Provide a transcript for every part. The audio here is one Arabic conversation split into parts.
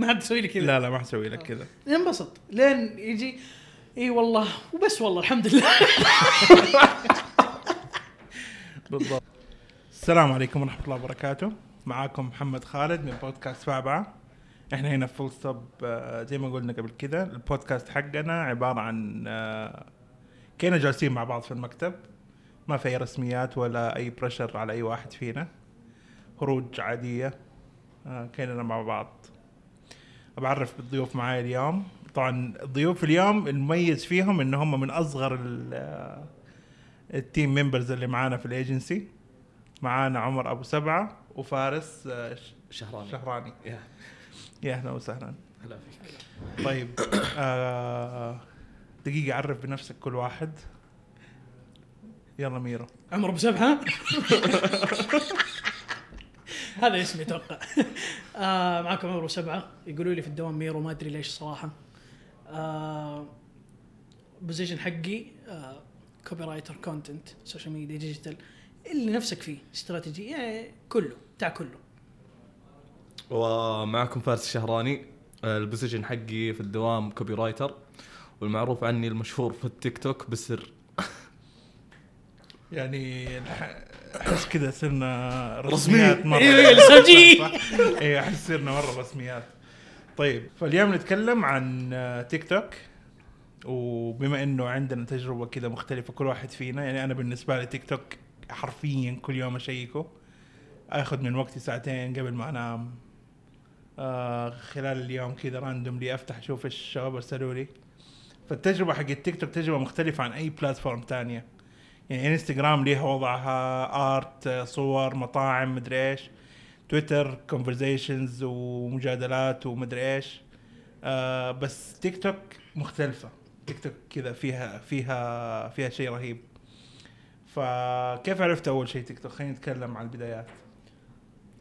ما حد يسوي لي كذا. لا لا ما حسوي لك كذا. ينبسط لين يجي إي والله وبس والله الحمد لله. بالضبط. السلام عليكم ورحمة الله وبركاته. معاكم محمد خالد من بودكاست بعبعة إحنا هنا full stop آه، زي ما قلنا قبل كذا البودكاست حقنا عبارة عن آه، كنا جالسين مع بعض في المكتب. ما في أي رسميات ولا أي pressure على أي واحد فينا. خروج عادية آه، كنا مع بعض. بعرف بالضيوف معاي اليوم. طبعا الضيوف اليوم المميز فيهم إن هم من أصغر ال- ال team members اللي معانا في الايجنسي معانا عمر أبو سبحة وفارس آه، شهراني. شهراني. yeah. أهلا وسهلا. هلا فيك. طيب آه دقيقة عرف بنفسك كل واحد. يلا ميرو. عمر أبو سبحه هذا اسمي أتوقع. آه معكم عمر ابو سبحة. يقولوا لي في الدوام ميرو ما أدري ليش صراحة. آه حقي copywriter content social media digital اللي نفسك فيه استراتيجي يعني كله بتاع كله. ومعكم فارس الشهراني. آه، ال position حقي في الدوام copywriter والمعروف عني المشهور في التيك توك بالسر يعني أحس كذا صرنا. رسميات مرة. صح؟ أيوه أحس صرنا مرة رسميات طيب فاليوم نتكلم عن تيك توك وبما إنه عندنا تجربة كذا مختلفة كل واحد فينا يعني أنا بالنسبة لي تيك توك حرفيا كل يوم أشيكه آخذ من وقتي ساعتين قبل ما أنام آه خلال اليوم كذا randomly أفتح أشوف إيش الشباب أرسلوا لي فالتجربة حق التيك توك تجربة مختلفة عن أي platform تانية يعني انستغرام ليها وضعها art صور مطاعم مدري إيش. تويتر conversations ومجادلات ومدري إيش. آه بس تيك توك مختلفة. تيك توك كذا فيها فيها فيها شيء رهيب. فكيف عرفت أول شيء تيك توك خلينا نتكلم عن البدايات.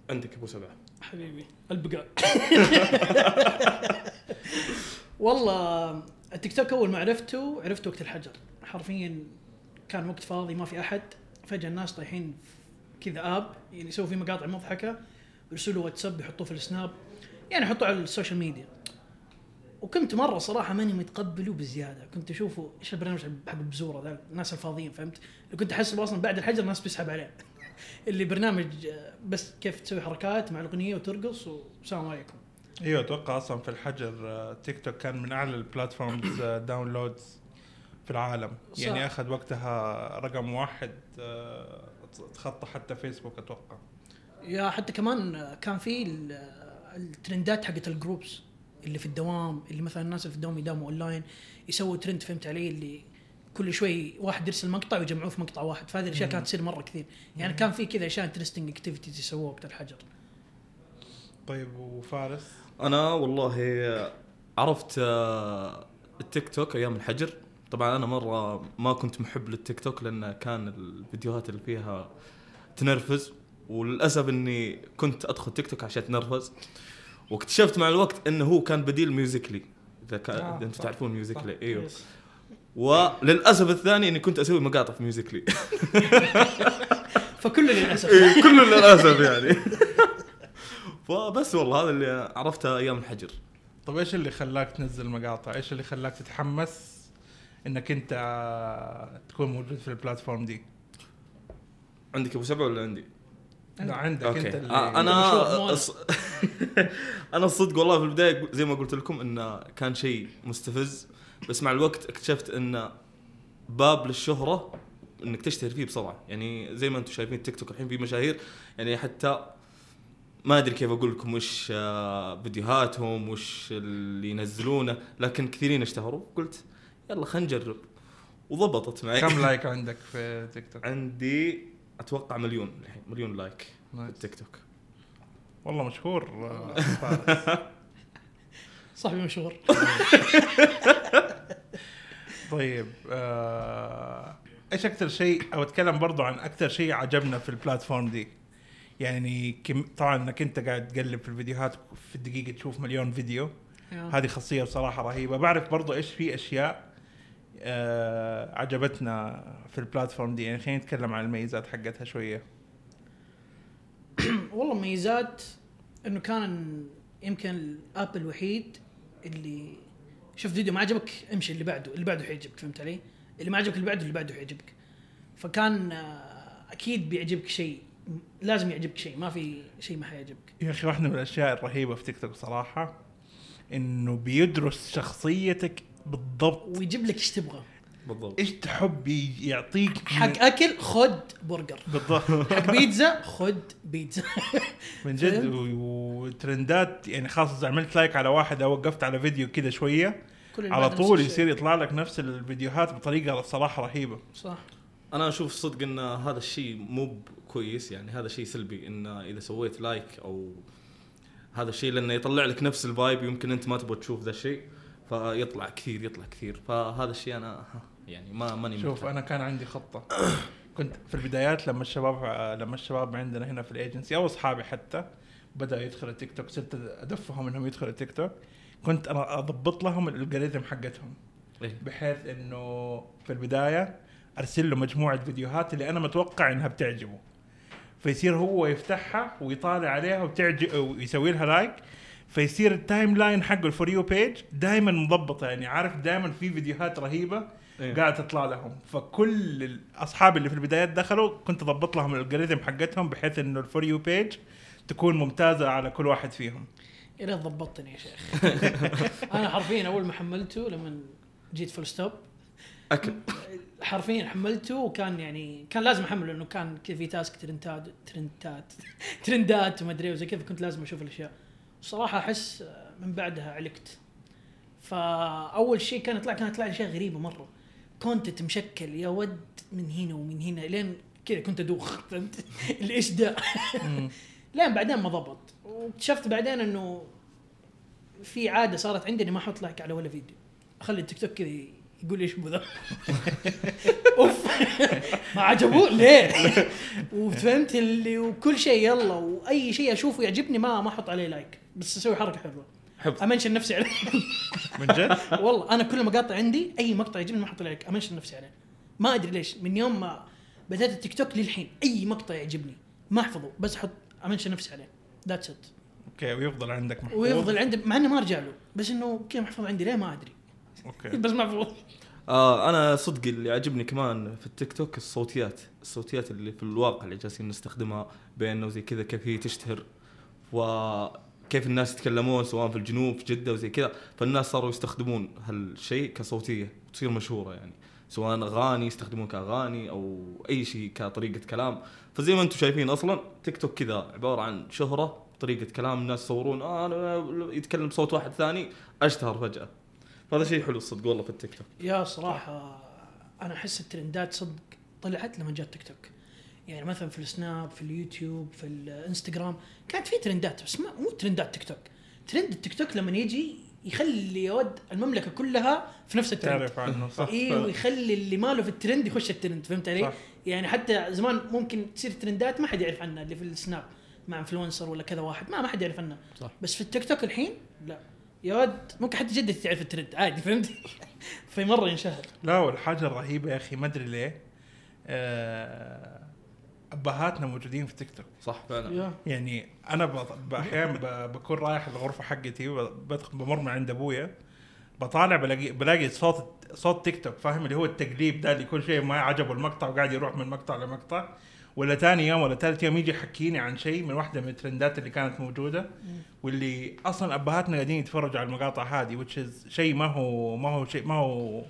عندك أبو سبحه حبيبي البقاء والله التيك توك أول ما عرفته عرفته وقت الحجر. حرفيا كان وقت فاضي ما في أحد. فجأة الناس طايحين كذا app يعني يسووا فيه مقاطع مضحكة يرسلوا واتساب يحطوه في السناب يعني يحطوه على ال social media. وكنت مرة صراحة ماني متقبله بزيادة. كنت اشوفه إيش البرنامج حق بزورة ذا الناس الفاضيين فهمت؟ كنت احسب أصلا بعد الحجر الناس بتسحب عليه. اللي برنامج آه، بس كيف تسوي حركات مع الأغنية وترقص والسلام عليكم. إيوه أتوقع أصلا في الحجر آه، تيك توك كان من أعلى ال platforms آه، downloads في العالم. صح. يعني أخذ وقتها رقم واحد آه، تخطى حتى فيسبوك أتوقع. yeah حتى كمان كان في ال- الترندات حقت ال groups اللي في الدوام اللي مثلا الناس اللي في الدوام يداوموا أونلاين يسووا ترند فهمت علي؟ اللي كل شوي واحد يرسل مقطع ويجمعوه في مقطع واحد. فهذه الأشياء. كانت تصير مرة كثير. يعني كان في كذا أشياء interesting activities يسووها وقت الحجر. طيب وفارس؟ أنا والله عرفت آه، التيك توك أيام الحجر. طبعا أنا مرة ما كنت محب للتيك توك لأن كان الفيديوهات اللي فيها تنرفز وللأسف إني كنت أدخل تيك توك عشان اتنرفز واكتشفت مع الوقت إنه هو كان بديل ميوزيكلي إذا كان آه، أنتم. تعرفون ميوزيكلي صح. إيوه. وللأسف الثاني إني كنت أسوي مقاطع في ميوزيكلي فكل للأسف. إيه، كله للأسف يعني. فبس والله هذا اللي عرفته أيام الحجر. طيب إيش اللي خلاك تنزل مقاطع؟ إيش اللي خلاك تتحمس إنك أنت تكون موجود في ال platform دي؟ عندك أبو سبحه ولا عندي؟ لا عندك أوكي أنت اللي آه أنا أنا الصدق والله في البداية زي ما قلت لكم انه كان شيء مستفز بس مع الوقت اكتشفت انه باب للشهرة إنك تشتهر فيه بسرعة يعني زي ما أنتم شايفين تيك توك الحين في مشاهير يعني حتى ما أدري كيف أقول لكم وش آه، فيديوهاتهم وش اللي ينزلونه لكن كثيرين اشتهروا قلت يلا خلينا نجرب. وضبطت معي. كم like عندك في تيك توك؟ عندي أتوقع مليون الحين مليون like في. التيك توك والله مشهور آه،. صاحبي مشهور. طيب آه، إيش أكثر شيء أو أتكلم برضو عن أكثر شيء عجبنا في ال platform دي؟ يعني كم طبعا إنك أنت قاعد تقلب في الفيديوهات في الدقيقة تشوف مليون فيديو. هذه خاصية بصراحة رهيبة. بعرف برضو إيش في أشياء عجبتنا في البلاتفورم دي. يعني خلينا نتكلم عن الميزات حقتها شوية. والله مميزات إنه كان يمكن الأب الوحيد اللي شفت فيديو ما عجبك امشي اللي بعده اللي بعده حيعجبك فهمت علي؟ اللي ما عجبك اللي بعده اللي بعده حيعجبك. فكان آه، أكيد بيعجبك شيء لازم يعجبك شيء ما في شيء ما حيعجبك. يا أخي واحدة من الأشياء الرهيبة في تيك توك صراحة إنه بيدرس شخصيتك بالضبط. ويجيب لك إيش تبغى. بالضبط. إيش تحب يعطيك من- حق أكل خد برجر. بالضبط. حق بيتزا خد بيتزا. من جد وترندات يعني خلاص إذا عملت like على واحد أو وقفت على فيديو كذا شوية على طول. يصير يطلع لك نفس الفيديوهات بطريقة صراحة رهيبة. صح. أنا أشوف صدق إن هذا الشيء مو كويس يعني هذا شيء سلبي إن إذا سويت like أو هذا الشيء لأنه يطلع لك نفس ال vibe يمكن أنت ما تبغى تشوف ذا الشيء. فيطلع كثير يطلع كثير. فهذا الشيء أنا يعني ما ماني شوف. أنا كان عندي خطة. كنت في البدايات لما الشباب لما الشباب عندنا هنا في الأيجنسي أو أصحابي حتى بدأ يدخلوا تيك توك صرت أدفهم إنهم يدخلوا تيك توك. كنت أنا أضبط لهم ال algorithm حقتهم. إيه. بحيث إنه في البداية أرسل له مجموعة فيديوهات اللي أنا متوقع إنها بتعجبه. فيصير هو يفتحها ويطالع عليها وتعجب ويسوي لها like فيصير ال timeline حقه ال for you page دائما مضبطة. يعني عارف دائما في فيديوهات رهيبة إيه. قاعد تطلع لهم. فكل الأصحاب اللي في البدايات دخلوا كنت أضبط لهم ال algorithm حقتهم بحيث انه ال for you page تكون ممتازة على كل واحد فيهم. يا ريت ضبطتني يا شيخ. أنا حرفيا أول ما حملته لما جيت Full Stop أكل. حرفيا حملته وكان يعني كان لازم أحمله لأنه كان كذا في task trendات trendات trendات وما أدري وزي كذا كنت لازم أشوف الأشياء. صراحة أحس من بعدها علقت. فأول شيء كان يطلع كان يطلع لي اشياء غريبة مرة. content مشكل يا ود من هنا ومن هنا لين كذا كنت أدوخ فهمت؟ إيش ده لين بعدين ما ضبط. واكتشفت بعدين إنه في عادة صارت عندي إني ما أحط like على ولا فيديو. أخلي التيك توك كذا يقول لي إيش بذا؟ أوف. ما عجبوه. ليه؟ وفهمت اللي وكل شيء يلا وأي شيء أشوفه يعجبني ما ما أحط عليه like بس أسوي حركة حلوة. حفظ أ mention نفسي عليه. من جد؟ والله أنا كل مقاطع عندي أي مقطع يعجبني ما أحط like أ mention نفسي عليه. ما أدري ليش. من يوم ما بدأت التيك توك للحين أي مقطع يعجبني. ما أحفظه. بس أحط أ mention نفسي عليه. that's it okay ويفضل عندك محفوظ. ويفضل عندي مع انه ما أرجع له. بس إنه كذا محفوظ عندي ليه؟ ما أدري. okay. بس محفوظ آه أنا صدق اللي عجبني كمان في التيك توك الصوتيات الصوتيات اللي في الواقع اللي جالسين نستخدمها بيننا وزي كذا كيف هي تشتهر وكيف الناس يتكلمون سواء في الجنوب في جدة وزي كذا. فالناس صاروا يستخدمون هالشيء كصوتية تصير مشهورة يعني. سواء أغاني يستخدمون كأغاني أو أي شيء كطريقة كلام. فزي ما أنتم شايفين أصلا تيك توك كذا عبارة عن شهرة طريقة كلام الناس يصورون آه أنا يتكلم بصوت واحد ثاني أشتهر فجأة. فهذا شيء حلو الصدق والله في التيك توك. يا صراحة أنا أحس الترندات صدق طلعت لما جات تيك توك. يعني مثلا في السناب في اليوتيوب في الإنستغرام كانت في trendات بس ما مو trendات تيك توك. ترند التيك توك لما يجي يخلي يود المملكة كلها في نفس الترند. تعرف عنه صح. أيوه ويخلي اللي ماله في الترند يخش الترند فهمت علي؟ صح. يعني حتى زمان ممكن تصير trendات ما حد يعرف عنها اللي في السناب مع influencer ولا كذا واحد ما ما حد يعرف عنها. صح. بس في التيك توك الحين لا. يا ود ممكن حتى جدتي تعرف الترند عادي فهمت؟ في مرة ينشهر. لا والحاجة الرهيبة يا أخي ما أدري ليه آه، أبهاتنا موجودين في تيك توك. صح فعلا. يعني أنا ب- أحيانا ب- بكون رايح الغرفة حقتي بدخل بمر من عند أبويا بطالع بلاقي بلاقي صوت صوت تيك توك فاهم؟ اللي هو التقليب ده اللي كل شيء ما عجبه المقطع وقاعد يروح من مقطع لمقطع. ولا ثاني يوم ولا ثالث يوم يجي يحكيني عن شيء من واحدة من الترندات اللي كانت موجودة واللي أصلا أبهاتنا قاعدين يتفرجوا على المقاطع هذه which is شيء ما هو ما هو شيء ما هو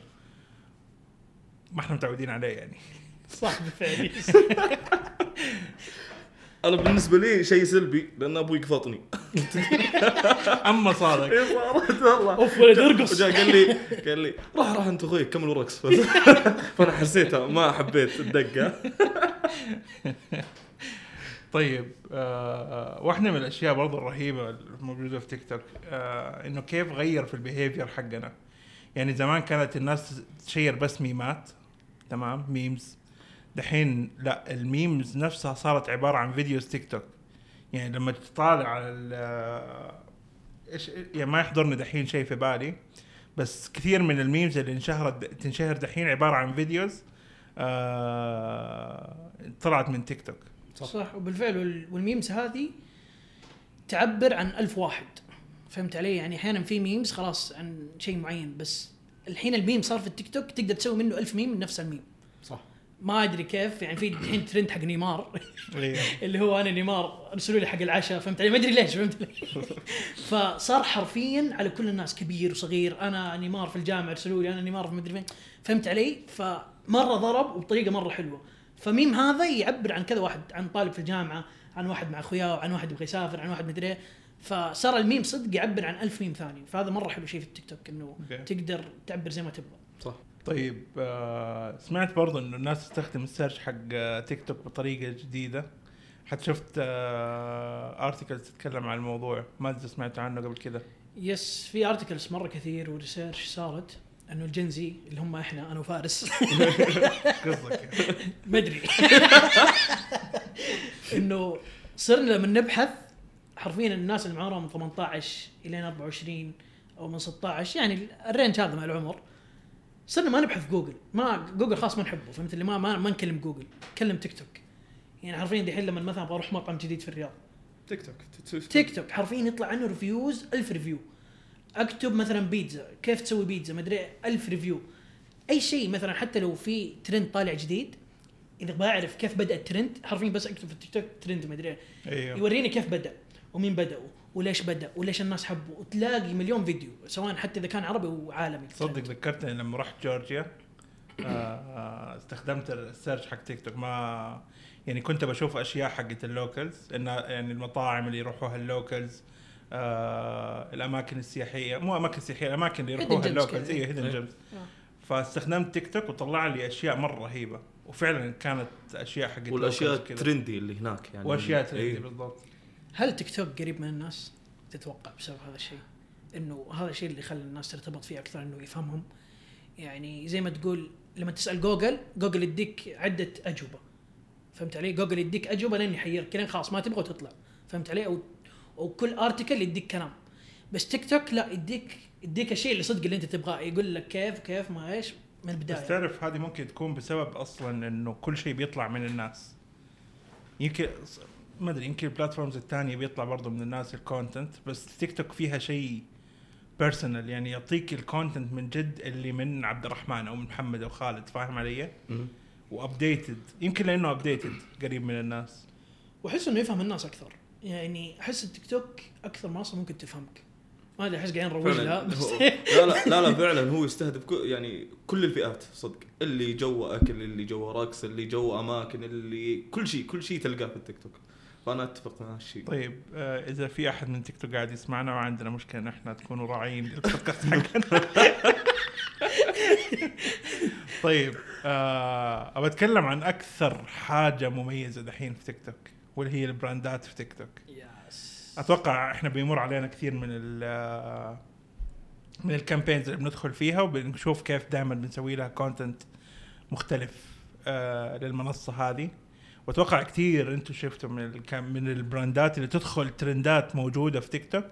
ما إحنا متعودين عليه يعني. صح بالفعل أنا بالنسبة لي شيء سلبي لأن أبوي قفطني اما صادق. اي صارت والله. أوف ولد ارقص قال لي قال لي روح روح أنت أخوي كملوا رقص فأنا حسيتها ما حبيت الدقة. طيب آه واحدة من الأشياء برضو الرهيبة الموجودة في تيك توك آه إنه كيف غير في ال behavior حقنا؟ يعني زمان كانت الناس ت share بس memeات تمام memes دحين لا ال memes نفسها صارت عبارة عن videos تيك توك. يعني لما تطالع على آه، إيش يعني ما يحضرني دحين شيء في بالي بس كثير من ال memes اللي انشهرت تنشهر دحين عبارة عن videos آه طلعت من تيك توك. صح, صح. وبالفعل وال- وال memes هذه تعبر عن ألف واحد. فهمت علي؟ يعني أحيانا في memes خلاص عن شيء معين بس الحين الميم صار في التيك توك تقدر تسوي منه ألف ميم من نفس الميم. صح. ما أدري كيف يعني في الحين ترند حق نيمار. إيه. اللي هو أنا نيمار ارسلوا لي حق العشاء فهمت علي؟ ما أدري ليش فهمت علي فصار حرفيا على كل الناس كبير وصغير أنا نيمار في الجامعة ارسلوا لي أنا نيمار في مدري فين. فهمت علي؟ فمرة ضرب وبطريقه مرة حلوة. فميم هذا يعبر عن كذا واحد عن طالب في الجامعة عن واحد مع اخوياه عن واحد يبغى يسافر عن واحد مدري إيه. فصار الميم صدق يعبر عن ألف ميم ثاني فهذا مرة حلو شيء في التيك توك إنه. تقدر تعبر زي ما تبغى. صح. طيب آه سمعت برضه إنه الناس تستخدم ال search حق آه، تيك توك بطريقة جديدة. حتى شفت آه articles تتكلم عن الموضوع؟ ما أدري سمعت عنه قبل كده yes في articles مرة كثير و research صارت إنه ال Gen Z اللي هم إحنا أنا وفارس. قصدك ما أدري. إنه صرنا لما نبحث حرفيا الناس اللي من 18 إلى 24 أو من 16 يعني ال range هذا مع العمر. صرنا ما نبحث جوجل. ما جوجل خلاص ما نحبه فهمت اللي ما ما, ما نكلم جوجل نكلم تيك توك. يعني حرفيا دحين لما مثلا أبغى أروح مطعم جديد في الرياض. تيك توك. تيك توك حرفيا يطلع عنه reviews ألف review أكتب مثلا بيتزا كيف تسوي بيتزا؟ مدري ألف review أي شيء مثلا حتى لو في ترند طالع جديد إذا بعرف كيف بدأ الترند حرفيا بس أكتب في التيك توك ترند مدري أيوه. يوريني كيف بدأ ومين بداوا وليش بدأ وليش الناس حبوا وتلاقي مليون فيديو سواء حتى إذا كان عربي وعالمي تصدق ذكرتني لما رحت جورجيا آه، آه استخدمت ال search حق تيك توك ما يعني كنت بشوف أشياء حقت ال locals إن يعني المطاعم اللي يروحوها ال locals آه الأماكن السياحية مو أماكن سياحية الأماكن اللي يروحوها ال locals. أيوه hidden. gems. فاستخدمت تيك توك وطلع لي أشياء مرة رهيبة وفعلا كانت أشياء حقت والأشياء. ال trendy اللي هناك يعني وأشياء إيه. trendy بالضبط هل تيك توك قريب من الناس؟ تتوقع بسبب هذا الشيء؟ إنه هذا الشيء اللي خلى الناس ترتبط فيه أكثر إنه يفهمهم. يعني زي ما تقول لما تسأل جوجل جوجل يديك عدة أجوبة. فهمت علي؟ جوجل يديك أجوبة لين يحيرك لين خلاص ما تبغى وتطلع فهمت علي؟ أو أو كل article يديك كلام. بس تيك توك لا يديك يديك الشيء اللي صدق اللي أنت تبغاه. يقول لك كيف كيف ما إيش من بس البدايه تعرف هذه ممكن تكون بسبب أصلا إنه كل شيء بيطلع من الناس. يمكن ما أدري يمكن ال platforms الثانية بيطلع برضه من الناس ال content بس تيك توك فيها شيء personal يعني يعطيك ال content من جد اللي من عبد الرحمن أو من محمد أو خالد فاهم علي؟ و updated يمكن لأنه updated قريب من الناس. وأحس إنه يفهم الناس أكثر. يعني أحس التيك توك أكثر منصة ممكن تفهمك. ما أدري أحس قاعدين نروج لها لا لا لا لا فعلا هو يستهدف كل يعني كل الفئات صدق. اللي جو اكل اللي جو رقص اللي جو أماكن اللي كل شيء كل شيء تلقاه في التيك توك. فانا اتفق مع هالشيء طيب آه إذا في أحد من تيك توك قاعد يسمعنا وعندنا مشكلة نحن تكونوا راعيين للبودكاست حقنا. طيب آه ابى أتكلم عن أكثر حاجة مميزة دحين في تيك توك واللي هي البراندات في تيك توك. yes أتوقع إحنا بيمر علينا كثير من ال آه، من ال campaigns اللي بندخل فيها وبنشوف كيف دائما بنسوي لها content مختلف آه للمنصة هذه. واتوقع كثير أنتم شفتوا من من البراندات اللي تدخل ترندات موجودة في تيك توك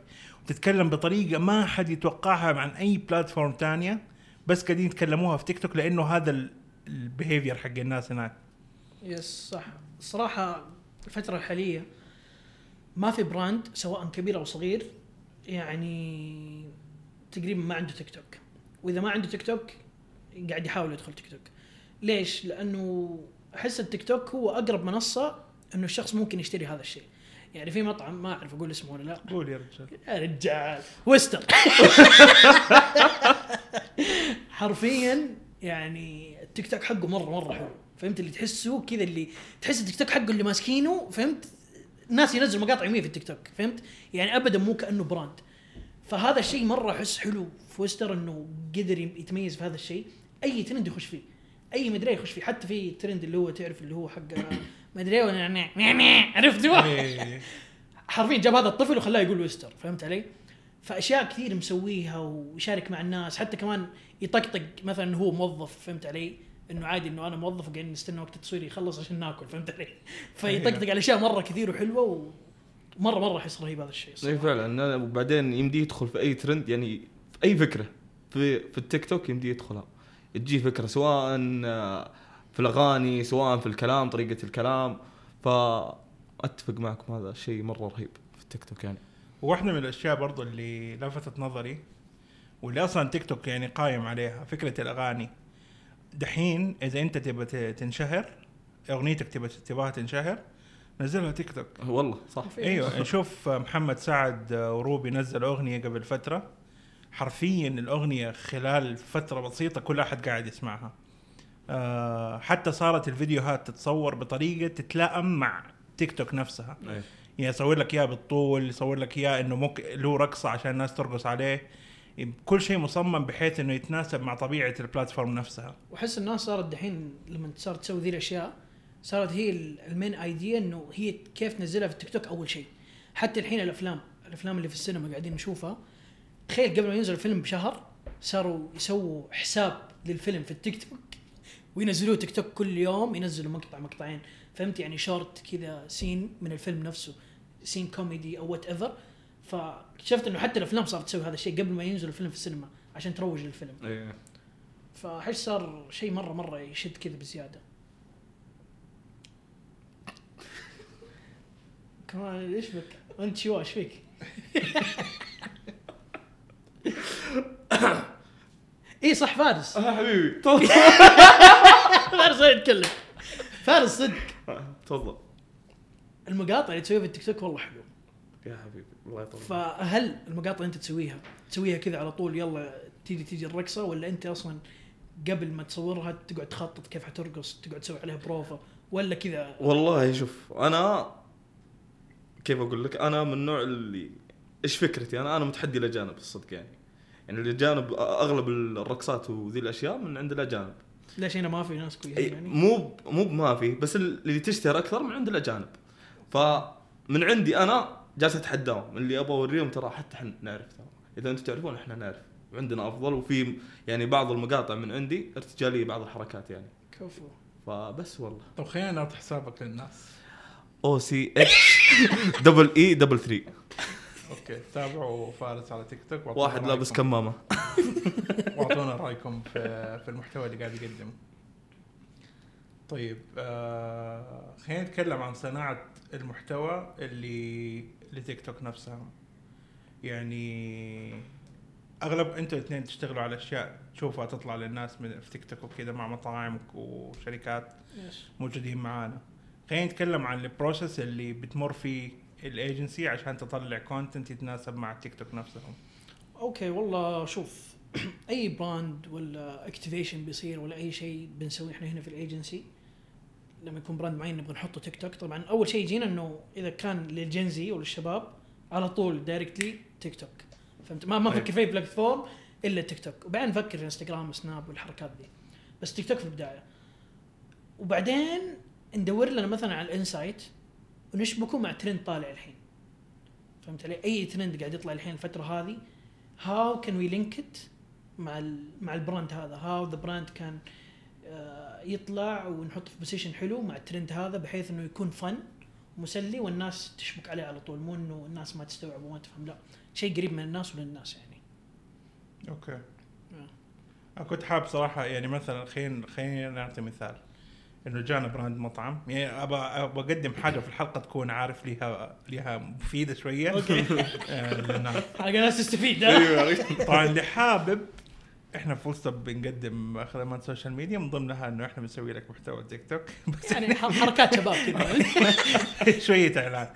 وتتكلم بطريقة ما حد يتوقعها عن أي platform تانية بس قاعدين يتكلموها في تيك توك لأنه هذا ال behavior حق الناس هناك. yes صح. الصراحه الفترة الحالية ما في براند سواء كبير أو صغير يعني تقريبا ما عنده تيك توك وإذا ما عنده تيك توك قاعد يحاول يدخل تيك توك ليش؟ لأنه أحس التيك توك هو أقرب منصة إنه الشخص ممكن يشتري هذا الشيء. يعني في مطعم ما أعرف أقول اسمه ولا لا. قول يا رجال. يا رجال. ويستر. حرفيا يعني التيك توك حقه مرة مرة حلو. فهمت اللي تحسه كذا اللي تحس التيك توك حقه اللي ماسكينه فهمت؟ الناس ينزلوا مقاطع يوميه في التيك توك فهمت؟ يعني ابدا مو كأنه براند. فهذا الشيء مرة أحس حلو في ويستر إنه قدر يتميز في هذا الشيء. أي ترند يخش فيه. أي مدري يخش فيه حتى في ترند اللي هو تعرف اللي هو حق مدري ولا عرفت إيه. حرفيا جاب هذا الطفل وخلاه يقول ويستر فهمت علي؟ فأشياء كثير مسويها ويشارك مع الناس حتى كمان يطقطق مثلا هو موظف فهمت علي؟ إنه عادي إنه أنا موظف وقاعدين نستنى وقت التصوير يخلص عشان ناكل فهمت علي؟ فيطقطق على أشياء مرة كثير وحلوة ومره مرة احس رهيب هذا الشيء اي. فعلا وبعدين يمدي يدخل في أي ترند يعني في أي فكرة في في التيك توك يمدي يدخلها تجي فكرة سواء آه، في الأغاني سواء في الكلام طريقة الكلام. فأتفق معكم هذا شيء مرة رهيب في التيك توك يعني. وواحده من الأشياء برضو اللي لفتت نظري واللي أصلا تيك توك يعني قايم عليها فكرة الأغاني. دحين إذا أنت تبى تنشهر أغنيتك تبى تبغاها تنشهر نزلها تيك توك. والله صح. أيوه نشوف محمد سعد وروبي نزل أغنية قبل فترة. حرفيا الأغنية خلال فترة بسيطة كل أحد قاعد يسمعها. آه حتى صارت الفيديوهات تتصور بطريقة تتلائم مع تيك توك نفسها. إيه. يعني يصور لك اياه بالطول يصور لك اياه إنه ممكن له رقصه عشان الناس ترقص عليه. كل شيء مصمم بحيث إنه يتناسب مع طبيعة ال platform نفسها. وأحس الناس صارت دحين لما صارت تسوي ذي الأشياء صارت هي ال- ال main idea إنه هي كيف تنزلها في التيك توك أول شيء. حتى الحين الأفلام الأفلام اللي في السينما قاعدين نشوفها تخيل قبل ما ينزل الفيلم بشهر صاروا يسووا حساب للفيلم في التيك توك وينزلوه تيك توك كل يوم ينزلوا مقطع مقطعين فهمت يعني شورت كذا scene من الفيلم نفسه scene كوميدي أو whatever فاكتشفت إنه حتى الأفلام صارت تسوي هذا الشيء قبل ما ينزل الفيلم في السينما عشان تروج للفيلم إيه. فأحس صار شيء مرة مرة يشد كذا بزيادة كمان إيش بك؟ أنت شو إيش فيك؟ اي صح فارس. آه حبيبي. فارس وين يتكلم فارس صدق. تفضل. المقاطع اللي تسويها في التيك توك والله حلو يا حبيبي الله يطول فهل المقاطع اللي انت تسويها تسويها كذا على طول يلا تيجي تيجي الرقصة ولا انت أصلا قبل ما تصورها تقعد تخطط كيف حترقص تقعد تسوي عليها بروفا ولا كذا؟ والله شوف أنا كيف أقول لك أنا من النوع اللي إيش فكرتي؟ أنا أنا متحدي الاجانب الصدق يعني. يعني الاجانب أغلب الرقصات وذي الأشياء من عند الأجانب. ليش هنا ما في ناس كويسين يعني؟ مو مو ما في بس اللي تشتهر أكثر من عند الأجانب. فمن عندي أنا جالس أتحداهم اللي أبغى أوريهم ترى حتى إحنا نعرف ترى. إذا أنتم تعرفون إحنا نعرف. وعندنا أفضل وفي يعني بعض المقاطع من عندي ارتجالية بعض الحركات يعني. كفو. فبس والله. طب خلينا نعطي حسابك للناس. أو سي إتش دبل إي دبل 3 أوكي تابعوا فارس على تيك توك واحد لابس كمامة. وأعطونا رأيكم في في المحتوى اللي قاعد يقدمه طيب آه خلينا نتكلم عن صناعة المحتوى اللي لتيك توك نفسها. يعني أغلب أنتوا الاثنين تشتغلوا على أشياء تشوفها تطلع للناس من في تيك توك وكذا مع مطاعم وشركات موجودين معانا. خلينا نتكلم عن ال process اللي بتمر فيه الايجنسي عشان تطلع content يتناسب مع التيك توك نفسهم. okay والله شوف أي براند ولا activation بيصير ولا أي شيء بنسويه إحنا هنا في الايجنسي لما يكون براند معين نبغى نحطه تيك توك طبعا أول شيء يجينا إنه إذا كان لل Gen Z وللشباب على طول directly تيك توك فهمت؟ ما ما أيوة. نفكر في أي platform إلا تيك توك وبعدين نفكر في انستغرام وسناب والحركات دي. بس تيك توك في البداية. وبعدين ندور لنا مثلا على ال insight ونشبكه مع ترند طالع الحين؟ فهمت علي؟ أي ترند قاعد يطلع الحين الفترة هذه how can we link it مع ال مع البراند هذا؟ how the brand can يطلع ونحطه في position حلو مع الترند هذا بحيث إنه يكون fun مسلي والناس تشبك عليه على طول. مو إنه الناس ما تستوعب وما تفهم لا. شيء قريب من الناس وللناس يعني. okay. آه. أنا كنت حاب صراحة يعني مثلا خلينا خلينا نعطي مثال. إنه جانا براند مطعم. يعني ابى أقدم حاجة في الحلقة تكون عارف ليها ليها مفيدة شوية. okay. آه، حق الناس تستفيد ها؟ طبعا اللي حابب إحنا Full Stop بنقدم خدمات social media من ضمنها إنه إحنا بنسوي لك محتوى تيك توك بس يعني حركات شباب كذا. شوية إعلان.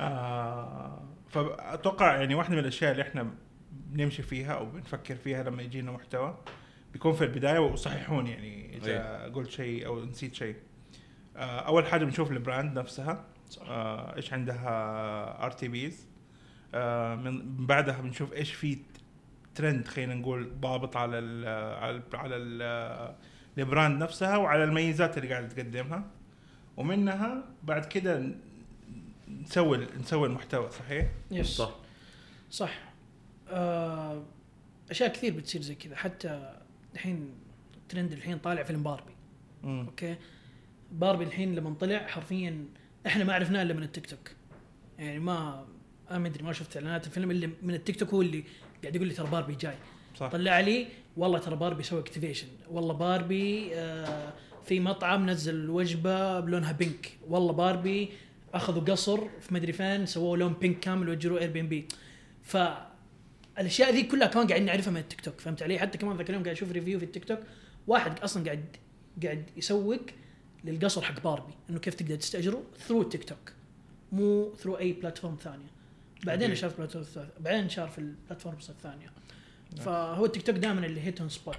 آه فأتوقع يعني واحدة من الأشياء اللي إحنا بنمشي فيها أو بنفكر فيها لما يجينا محتوى بيكون في البداية وصححوني يعني إذا أيه. قلت شيء أو نسيت شيء. آه أول حاجة بنشوف ال brand نفسها. صح. آه إيش عندها RTBs من بعدها بنشوف إيش في ترند خلينا نقول ضابط على ال على ال على ال ال brand نفسها وعلى الميزات اللي قاعدة تقدمها. ومنها بعد كده نسوي نسوي المحتوى صحيح؟ yes صح. صح. آه أشياء كثير بتصير زي كذا. حتى الحين ترند الحين طالع فيلم باربي. مم. أوكي؟ باربي الحين لما طلع حرفيا إحنا ما عرفناه إلا من التيك توك. يعني ما أنا ما أدري ما شفت إعلانات الفيلم إلا من التيك توك هو اللي قاعد يقول لي ترى باربي جاي. صح. طلع لي والله ترى باربي سوى activation والله باربي آه في مطعم نزل وجبة بلونها pink والله باربي أخذوا قصر في مدري فين سووا لون pink كامل وجروه اير بي ام بي فالاشياء ذي كلها كمان قاعدين نعرفها من التيك توك فهمت علي؟ حتى كمان ذاك اليوم قاعد أشوف review في التيك توك واحد أصلا قاعد قاعد يسوق للقصر حق باربي إنه كيف تقدر تستأجره through التيك توك مو through أي platform ثانية. بعدين في platform الث- بعدين نشر في ال platforms الثانية. فهو التيك توك دائما اللي hit on spot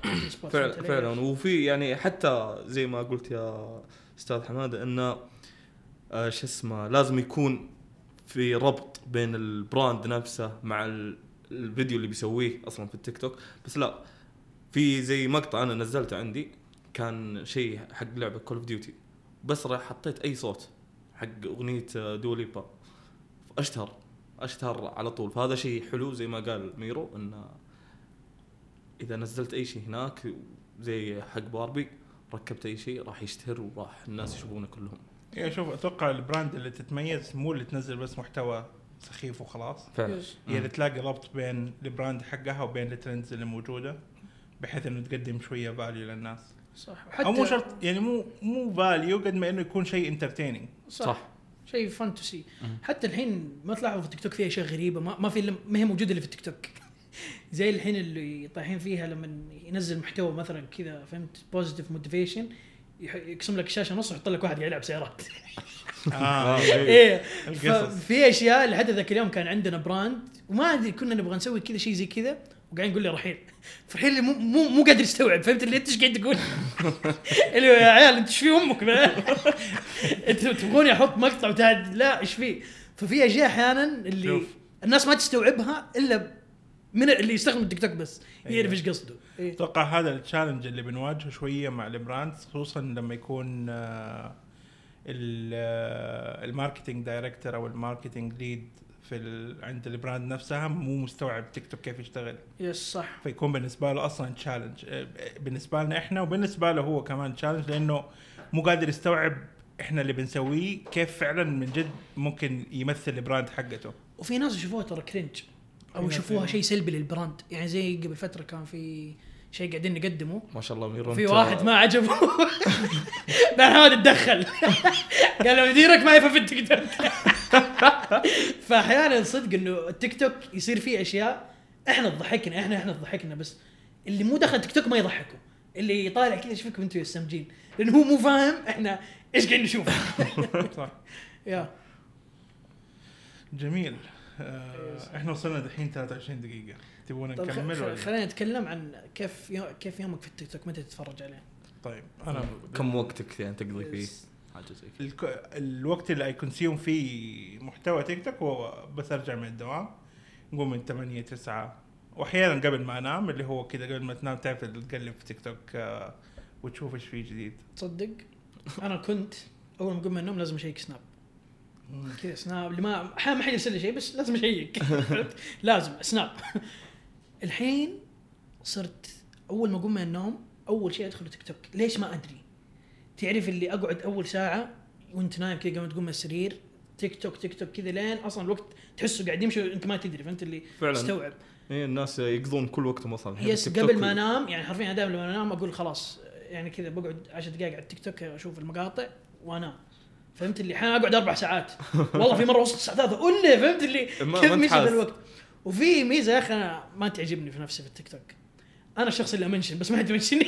فعلا فعلا. وفي يعني حتى زي ما قلت يا أستاذ حماده إنه آه، شو اسمه لازم يكون في ربط بين ال brand نفسه مع الفيديو اللي بيسويه أصلا في التيك توك. بس لا في زي مقطع أنا نزلته عندي كان شيء حق لعبة Call of Duty بس راح حطيت أي صوت حق أغنية آه، Dua Lipa أشتهر أشتهر على طول. فهذا شيء حلو زي ما قال ميرو انه إذا نزلت أي شيء هناك زي حق باربي ركبت أي شيء راح يشتهر وراح الناس يشوفونه كلهم. يا شوف أتوقع ال brand اللي تتميز مو اللي تنزل بس محتوى سخيف وخلاص. فعلا. هي اللي تلاقي ربط بين ال brand حقها وبين ال trends اللي موجودة بحيث إنه تقدم شوية value للناس. صح. أو مو شرط يعني مو مو value قد ما إنه يكون شيء entertaining صح, صح. شيء fun to see. حتى الحين ما تلاحظوا في التيك توك في أشياء غريبة ما, ما في ما هي موجودة اللي في التيك توك زي الحين اللي طايحين فيها لما ينزل محتوى مثلا كذا فهمت؟ positive motivation يقسم لك الشاشه نص ويحط لك واحد قاعد يلعب سيارات. آه إيه. القصص. ففي أشياء لحد ذاك اليوم كان عندنا brand وما أدري كنا نبغى نسوي كذا شيء زي كذا وقاعدين نقول له رحيل. فالحين اللي مو مو, مو قادر يستوعب فهمت اللي أنت إيش قاعد تقول؟ اللي يا عيال أنت إيش في أمك؟ أنتوا تبغوني أحط مقطع وتعد لا إيش في؟ ففي أشياء أحيانا اللي. الناس ما تستوعبها إلا من اللي يستخدم التيك توك بس أيوة. يعرف إيش قصده. إيه. أتوقع هذا ال challenge اللي بنواجهه شوية مع ال brands خصوصا لما يكون آه، آه، ال marketing director أو ال marketing lead في ال... عند ال brand نفسها مو مستوعب تيك توك كيف يشتغل. yes صح. فيكون بالنسبة له أصلا challenge بالنسبة لنا إحنا وبالنسبة له هو كمان challenge لأنه مو قادر يستوعب إحنا اللي بنسويه كيف فعلا من جد ممكن يمثل ال brand حقته. وفي ناس يشوفوها ترى cringe أو يشوفوها. شيء سلبي لل brand. يعني زي قبل فترة كان في شيء قاعدين نقدمه. ما شاء الله ميرو في واحد ما عجبه. بعد حماد اتدخل قال له مديرك ما يفهم في التيك توك. فأحيانا صدق إنه التيك توك يصير فيه أشياء إحنا تضحكنا إحنا إحنا تضحكنا بس اللي مو داخل تيك توك ما يضحكوا. اللي يطالع كذا إيش فيكم أنتم يا السمجين لأنه هو مو فاهم إحنا إيش قاعدين نشوف. صح. yeah. جميل. آه إحنا وصلنا دحين 23 دقيقة. تبغون طيب نكمل ولا؟ خلينا نتكلم عن كيف يو- كيف يومك في التيك توك؟ متى تتفرج عليه؟ طيب أنا كم وقتك يعني تقضي فيه؟ حاجة زي كذا الك... الوقت اللي I consume فيه محتوى تيك توك هو بس أرجع من الدوام نقوم من 8 9 وأحيانا قبل ما أنام اللي هو كذا قبل ما تنام تعرف تقلب في تيك توك آه وتشوف إيش فيه جديد. تصدق؟ أنا كنت أول ما اقوم من النوم لازم أشيك سناب. كذا سناب اللي ما أحيانا ما حد يرسل لي شيء بس لازم أشيك؟ لازم سناب الحين صرت أول ما أقوم من النوم أول شيء أدخل تيك توك. ليش ما أدري؟ تعرف اللي أقعد أول ساعة وأنت نايم كذا قبل تقوم من السرير؟ تيك توك تيك توك كذا لين أصلا الوقت تحسه قاعد يمشي وأنت ما تدري فهمت اللي فعلا. تستوعب إيه الناس يقضون كل وقتهم أصلا. الحين yes قبل ما أنام يعني حرفيا دائما لما أنام أقول خلاص يعني كذا بقعد 10 دقائق على التيك توك أشوف المقاطع وأنام. فهمت اللي أحيانا أقعد أربع ساعات. والله في مرة وصلت الساعة 3 قول لي فهمت اللي كيف حاسس. الوقت؟ وفي ميزة يا أخي أنا ما تعجبني في نفسي في التيك توك. أنا الشخص اللي أ mention بس ما حد ي mention ني.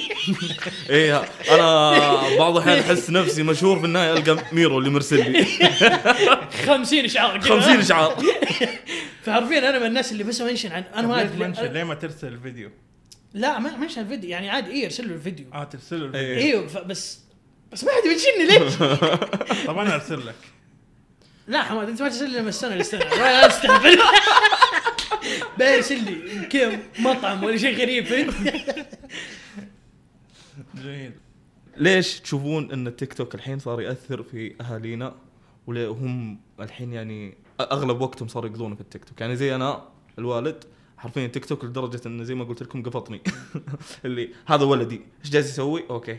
إيه أنا بعض الأحيان أحس نفسي مشهور في النهاية ألقى ميرو اللي مرسل لي. 50 إشعار كذا. 50 إشعار. فحرفيا أنا من الناس اللي بس أمنشن عن أنا ما منشن أدري ليه. ما ترسل الفيديو؟ لا ما منشن الفيديو. يعني عادي إيه ارسل له الفيديو. آه ترسل له الفيديو. إيه. أيوه ف- بس بس ما حد يمنشني ليش؟ طب أنا أرسل لك. لا حماد أنت ما ترسل لي من السنة للسنه لا تستهبل بيرسل لي كذا مطعم ولا شيء غريب. فهمت؟ جميل. ليش تشوفون إن التيك توك الحين صار يأثر في أهالينا؟ وهم الحين يعني أغلب وقتهم صاروا يقضونه في التيك توك يعني زي أنا الوالد حرفيا تيك توك لدرجة انه زي ما قلت لكم قفطني. اللي هذا ولدي. إيش جالس يسوي؟ أوكي.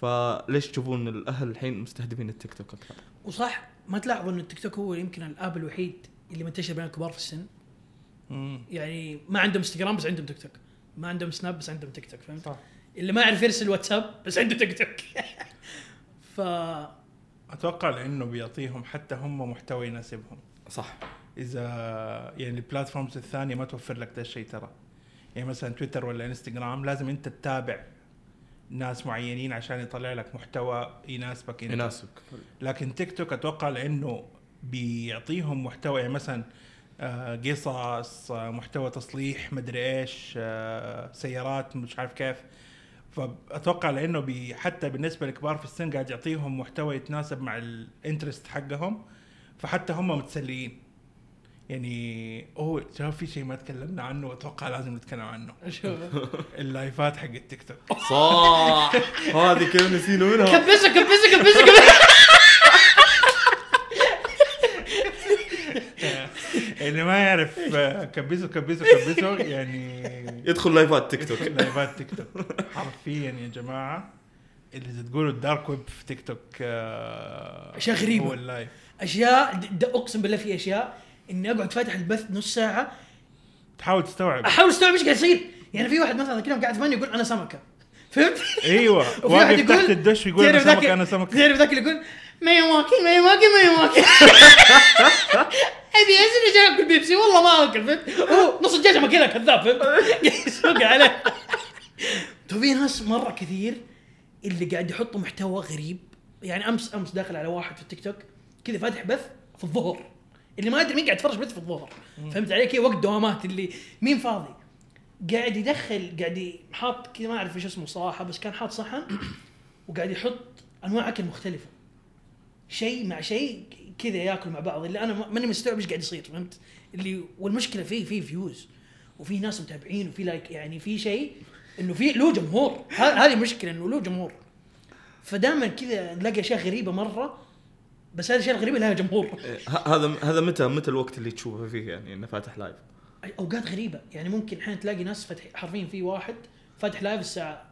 فليش تشوفون الأهل الحين مستهدفين التيك توك أكثر؟ وصح ما تلاحظوا إن التيك توك هو يمكن ال app الوحيد اللي منتشر بين الكبار في السن. مم. يعني ما عندهم إنستغرام بس عندهم تيك توك. ما عندهم سناب بس عندهم تيك توك فهمت؟ صح. اللي ما يعرف يرسل واتساب بس عنده تيك توك. ف أتوقع لأنه بيعطيهم حتى هم محتوى يناسبهم. صح. إذا يعني البلاتفورمز الثانية ما توفر لك ده الشيء ترى. يعني مثلا تويتر ولا انستغرام لازم أنت تتابع ناس معينين عشان يطلع لك محتوى يناسبك انت. يناسبك. لكن تيك توك أتوقع لأنه بيعطيهم محتوى يعني مثلا آه، قصص آه، محتوى تصليح مدري إيش آه، سيارات مش عارف كيف. فأتوقع لأنه بي حتى بالنسبة للكبار في السن قاعد يعطيهم محتوى يتناسب مع ال interest حقهم. فحتى هم متسليين. يعني أوه شباب في شيء ما تكلمنا عنه؟ واتوقع لازم نتكلم عنه. شوف ال live ات حق التيك توك. صح. هذه كيف نسينا منها. كبسه كبسه كبسه كبسه اللي ما يعرف كبسوا كبسوا كبسوا يعني يدخل لايفات تيك توك. live ات تيك توك. حرفيا يا جماعة اللي إذا تقولوا ال dark web في تيك توك آه، أشياء غريبة. هو ال live. أشياء أقسم بالله في أشياء إني أقعد فاتح البث نص ساعة. تحاول تستوعب. أحاول أستوعب إيش قاعد يصير. يعني في واحد مثلا كذا قاعد ثمانية يقول أنا سمكة. فهمت؟ أيوه. وفي واحد واقف تحت الدش يقول أنا تعرف ذاك- سمك أنا سمك تعرف ذاك اللي يقول مايواكي مايواكي مايواكي أبي ازل جاي أكل بيبسي؟ والله ما أكل فهمت؟ هو نص الدجاجه كذا كذاب فهمت؟ يسوق عليه. تو في ناس مرة كثير اللي قاعد يحطوا محتوى غريب. يعني أمس أمس داخل على واحد في التيك توك كذا فاتح بث في الظهر. اللي ما أدري مين قاعد يتفرج بث في الظهر. فهمت علي؟ كذا وقت دوامات اللي مين فاضي؟ قاعد يدخل قاعد حاط كذا ما أعرف إيش اسمه صراحة بس كان حاط صحن وقاعد يحط أنواع أكل مختلفة. شيء مع شيء كذا ياكل مع بعض. اللي أنا ما- ماني مستوعب إيش قاعد يصير فهمت؟ اللي والمشكلة فيه فيه views وفي ناس متابعين وفي like يعني في شيء إنه في له جمهور. هذه مشكلة إنه له جمهور. فدائما كذا نلاقي أشياء غريبة مرة بس هذه الاشياء الغريبه لها جمهور. إيه، هذا هذا متى متى الوقت اللي تشوفه فيه يعني إنه فاتح live أوقات غريبة. يعني ممكن أحيانا تلاقي ناس فتح حرفيا في واحد فاتح live الساعة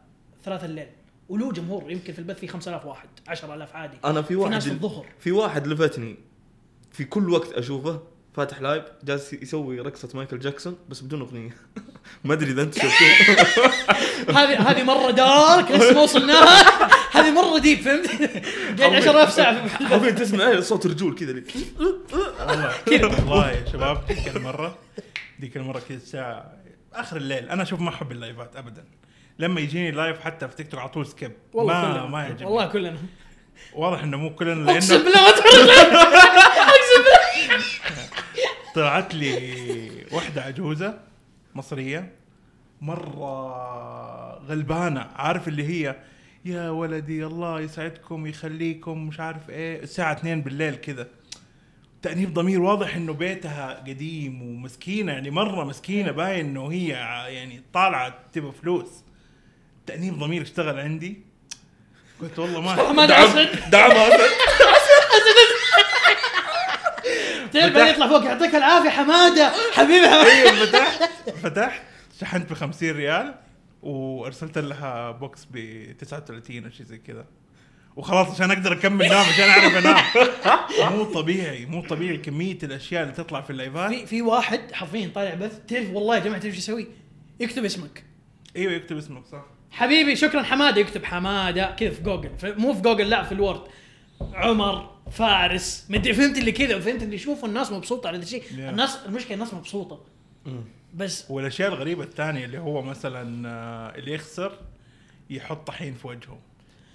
3 الليل وله جمهور يمكن في البث في 5000 واحد 10000 عادي. أنا في في واحد ناس في الظهر. في واحد لفتني في كل وقت أشوفه فاتح live جالس يسوي رقصة مايكل جاكسون بس بدون أغنية. ما أدري إذا أنت شفتوه. هذه هذه مرة dark لسه ما وصلناها هذه مرة deep فهمت؟ قاعد 10000 ساعة في. حرفيا تسمع صوت رجول كذا والله والله يا شباب ديك المرة ديك المرة كذا الساعة آخر الليل. أنا أشوف ما أحب ال live ات ابدا. لما يجيني live حتى في تيك توك على طول skip والله ما كلنا. ما يعجبني. والله كلنا. واضح إنه مو كلنا أقسم لأنه بالله ما تفرج أقسم بالله. طلعت لي واحدة عجوزة مصرية مرة غلبانة. عارف اللي هي يا ولدي الله يسعدكم يخليكم مش عارف إيه. الساعة 2 بالليل كذا تأنيب ضمير واضح إنه بيتها قديم ومسكينة يعني مرة مسكينة باين إنه هي يعني طالعة تبغى فلوس. تأنيب ضمير اشتغل عندي. قلت والله ما ما دعم دعم أسد. تعرف بعدين يطلع فوق يعطيك العافية حمادة. حبيبي حمادة. أيوه فتحت. فتحت. شحنت ب 50 ريال. وارسلت لها box ب 39 أو شيء زي كذا. وخلاص عشان أقدر أكمل نام عشان أعرف أنام. مو طبيعي مو طبيعي كمية الأشياء اللي تطلع في ال live ات في في واحد حرفيا طالع بث تعرف والله يا جماعة تعرف إيش يسوي؟ يكتب اسمك. إيوه يكتب اسمك صح. حبيبي شكرا. حمادة يكتب حمادة كذا في جوجل. مو في جوجل لا في ال Word. عمر فارس مدري فهمت اللي كذا فهمت اللي يشوفوا الناس مبسوطة على هذا الشيء. Yeah. الناس المشكلة الناس مبسوطة. بس والأشياء الغريبة الثانية اللي هو مثلا آه، اللي يخسر يحط طحين في وجهه.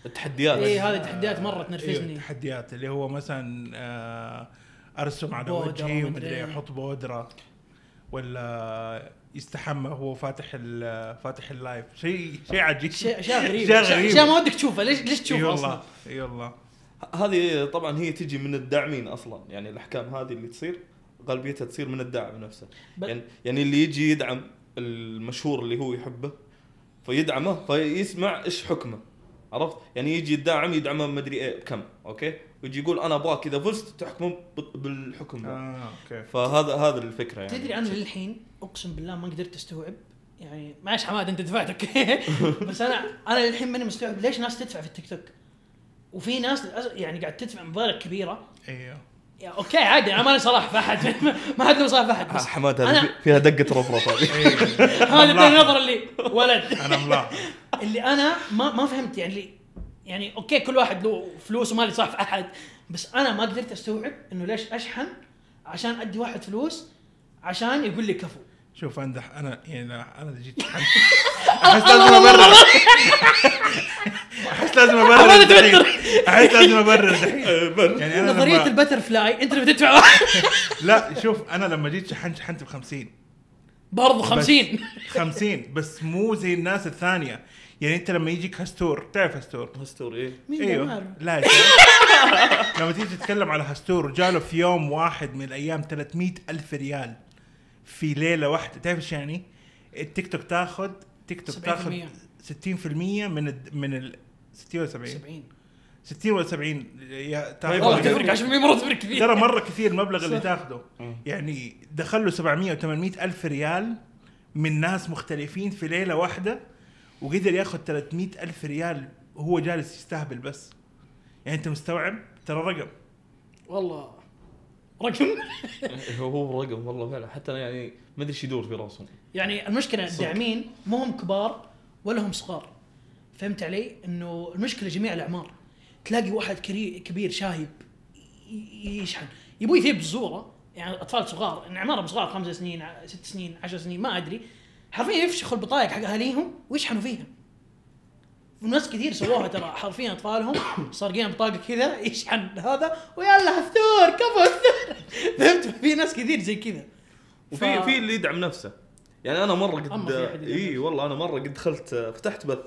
التحديات. إيه هذه تحديات مرة تنرفزني. تحديات. اللي هو مثلا آه، أرسم على وجهي ومدري إيه. أحط بودرة. ولا يستحمى وهو فاتح ال- فاتح اللايف. شيء شيء عجيب. غريبه اشياء اشياء غريبه أشياء ما ودك تشوفها ليش ليش إي والله أصلا؟ إي والله. هذه طبعا هي تجي من الداعمين أصلا. يعني الأحكام هذه اللي تصير. غالبيتها تصير من الداعم نفسه. يعني يعني اللي يجي يدعم المشهور اللي هو يحبه فيدعمه فيسمع إيش حكمه. عرفت؟ يعني يجي الداعم يدعمه مدري إيه بكم أوكي؟ ويجي يقول أنا أبغاك إذا فزت تحكمه ب- بالحكم. ذا آه أوكي. فهذا هذا الفكرة يعني. تدري أنا للحين أقسم بالله ما قدرت أستوعب يعني معلش حماد أنت دفعت أوكي بس أنا أنا للحين ماني مستوعب ليش ناس تدفع في التيك توك. وفي ناس يعني قاعد تدفع مبالغ كبيرة. إيوه. أوكي عادي أنا ماني صلاح في احد ما حد له صلاح في احد بس حماد أنا- هذه في- فيها دقة رفرف هذه. اداني نظرة اللي ولد. أنا ملاحظ. اللي أنا ما ما فهمت يعني اللي يعني أوكي كل واحد له فلوس وما لي صاحب احد بس أنا ما قدرت أستوعب إنه ليش أشحن عشان أدي واحد فلوس عشان يقول لي كفو. شوف أنا أنا يعني لا، أنا جيت شحنت أحس لازم أبرر. أحس لازم أبرر. أتوتر. أحس لازم أبرر الدحين يعني أنا نظرية لما ال butterfly أنت اللي بتدفع. لا شوف أنا لما جيت شحنت شحنت ب 50 برضه 50 50 بس مو زي الناس الثانية. يعني أنت لما يجيك هستور تعرف هستور هستوري إيه. مين أيوه أعرف. لا. لما تيجي تتكلم على هستور جاله في يوم واحد من الأيام 300 ألف ريال. في ليلة واحدة. تعرف إيش يعني؟ التيك توك تاخذ تيك توك 70% تاخذ 60% من الد- من ال 60 ولا 70 70 60 ولا 70 يا تاخذ والله تفرق 10% مرة تفرق كثير. ترى مرة كثير المبلغ اللي. تاخذه مم. يعني دخل له 700 و800 ألف ريال من ناس مختلفين في ليلة واحدة وقدر ياخذ 300 ألف ريال وهو جالس يستهبل بس. يعني انت مستوعب؟ ترى رقم. والله. رقم؟ هو رقم والله فعلا. حتى أنا يعني ما أدري إيش يدور في راسهم. يعني المشكلة. الداعمين مو هم كبار ولا هم صغار. فهمت علي؟ إنه المشكلة جميع الأعمار. تلاقي واحد كري- كبير شايب يشحن. يبوي يثيب الزوره يعني أطفال صغار إن أعمارهم صغار خمس سنين ست سنين عشر سنين ما أدري. حرفيا يفشخوا البطايق حق أهاليهم ويشحنوا فيها. وناس كثير سووها ترى حرفيا أطفالهم صارقين بطاقه كذا يشحن هذا ويلا هفتور كفو هفتور فهمت؟ في ناس كثير زي كذا. وفي ف- في اللي يدعم نفسه. يعني أنا مرة قد إي. والله أنا مرة قد دخلت فتحت بث.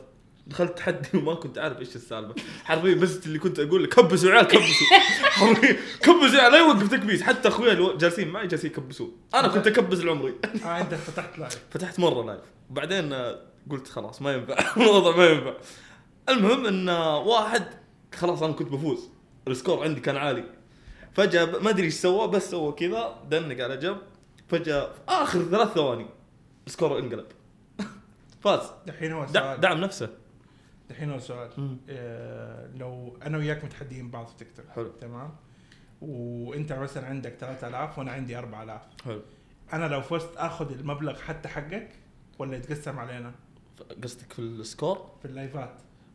دخلت تحدي وما كنت عارف إيش السالفة. حرفيا بس اللي كنت أقول لك كبسوا يا عيال كبسوا. حرفيا كبسوا يا عيال لا يوقف تكبيس. حتى أخويا اللي جالسين معي جالسين يكبسون. أنا كنت أكبس لعمري آه أنت فتحت live فتحت مرة live بعدين آه، قلت خلاص ما ينفع. الوضع ما ينفع. المهم إن واحد خلاص أنا كنت بفوز. ال score عندي كان عالي. فجأة ما أدري إيش سوى بس سوى كذا دنق على جنب. فجأة في آخر ثلاث ثواني ال score انقلب. فاز. دحين هو دع- سؤال. دعم نفسه. دحين هو سؤال. مم. آه لو أنا وياك متحدين بعض في تيك توك. حلو. تمام؟ وأنت مثلا عندك 3000 وأنا عندي 4000 حلو. أنا لو فزت آخذ المبلغ حتى حقك ولا يتقسم علينا؟ قصدك في ال score؟ في ال live ات.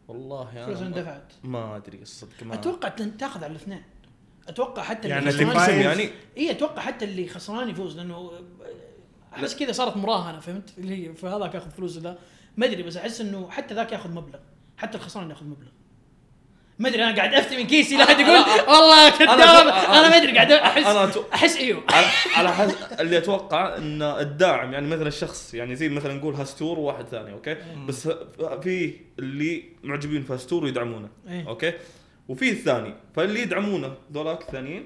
والله فلوس أنا ما- اندفعت ما أدري الصدق ما أتوقع تاخذ على الاثنين. أتوقع حتى يعني اللي خسران فايز- يفوز. يعني؟ إي أتوقع حتى اللي خسران يفوز لأنه أحس كذا صارت مراهنة فهمت؟ اللي هي فهذاك ياخذ فلوس ذا. ما أدري بس أحس إنه حتى ذاك ياخذ مبلغ. حتى الخسران ياخذ مبلغ. ما أدري أنا قاعد أفتي من كيسي لا احد يقول والله كذاب أنا- أنا ما أدري قاعد احس أنا أحس إيوه. على حسب اللي أتوقع إن الداعم يعني مثلا الشخص يعني زي مثلا نقول هاستور وواحد ثاني أوكي؟ بس في اللي معجبين في هاستور ويدعمونه إيه. أوكي؟ وفي الثاني فاللي يدعمونه ذولاك الثانيين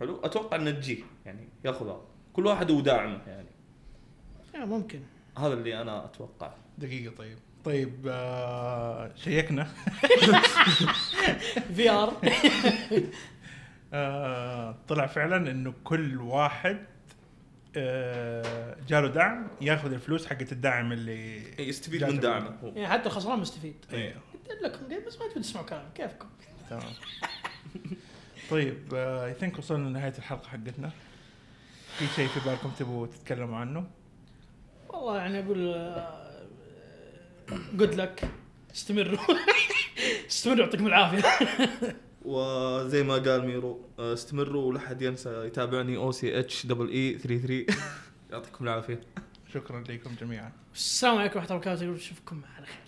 حلو؟ أتوقع إنه تجيه يعني ياخذ هذا. كل واحد وداعمه يعني. آه، ممكن. هذا اللي أنا أتوقع. دقيقة طيب. طيب آه شيكنا. في ار آه طلع فعلا إنه كل واحد آه جاله دعم ياخذ الفلوس حقت الدعم اللي يستفيد جاته. من دعمه. هو. يعني حتى الخسران مستفيد. أيوه قلت لكم بس ما تبي تسمعوا كلام كيفكم؟ تمام. طيب I think وصلنا لنهاية الحلقة حقتنا. في شيء في بالكم تبغوا تتكلموا عنه؟ والله يعني أقول good luck استمروا. استمروا يعطيكم العافية. وزي ما قال ميرو آه، استمروا ولا حد ينسى يتابعني أو CH double A 33 يعطيكم العافية. شكرا لكم جميعا. السلام عليكم ورحمة الله وبركاته. نشوفكم على خير.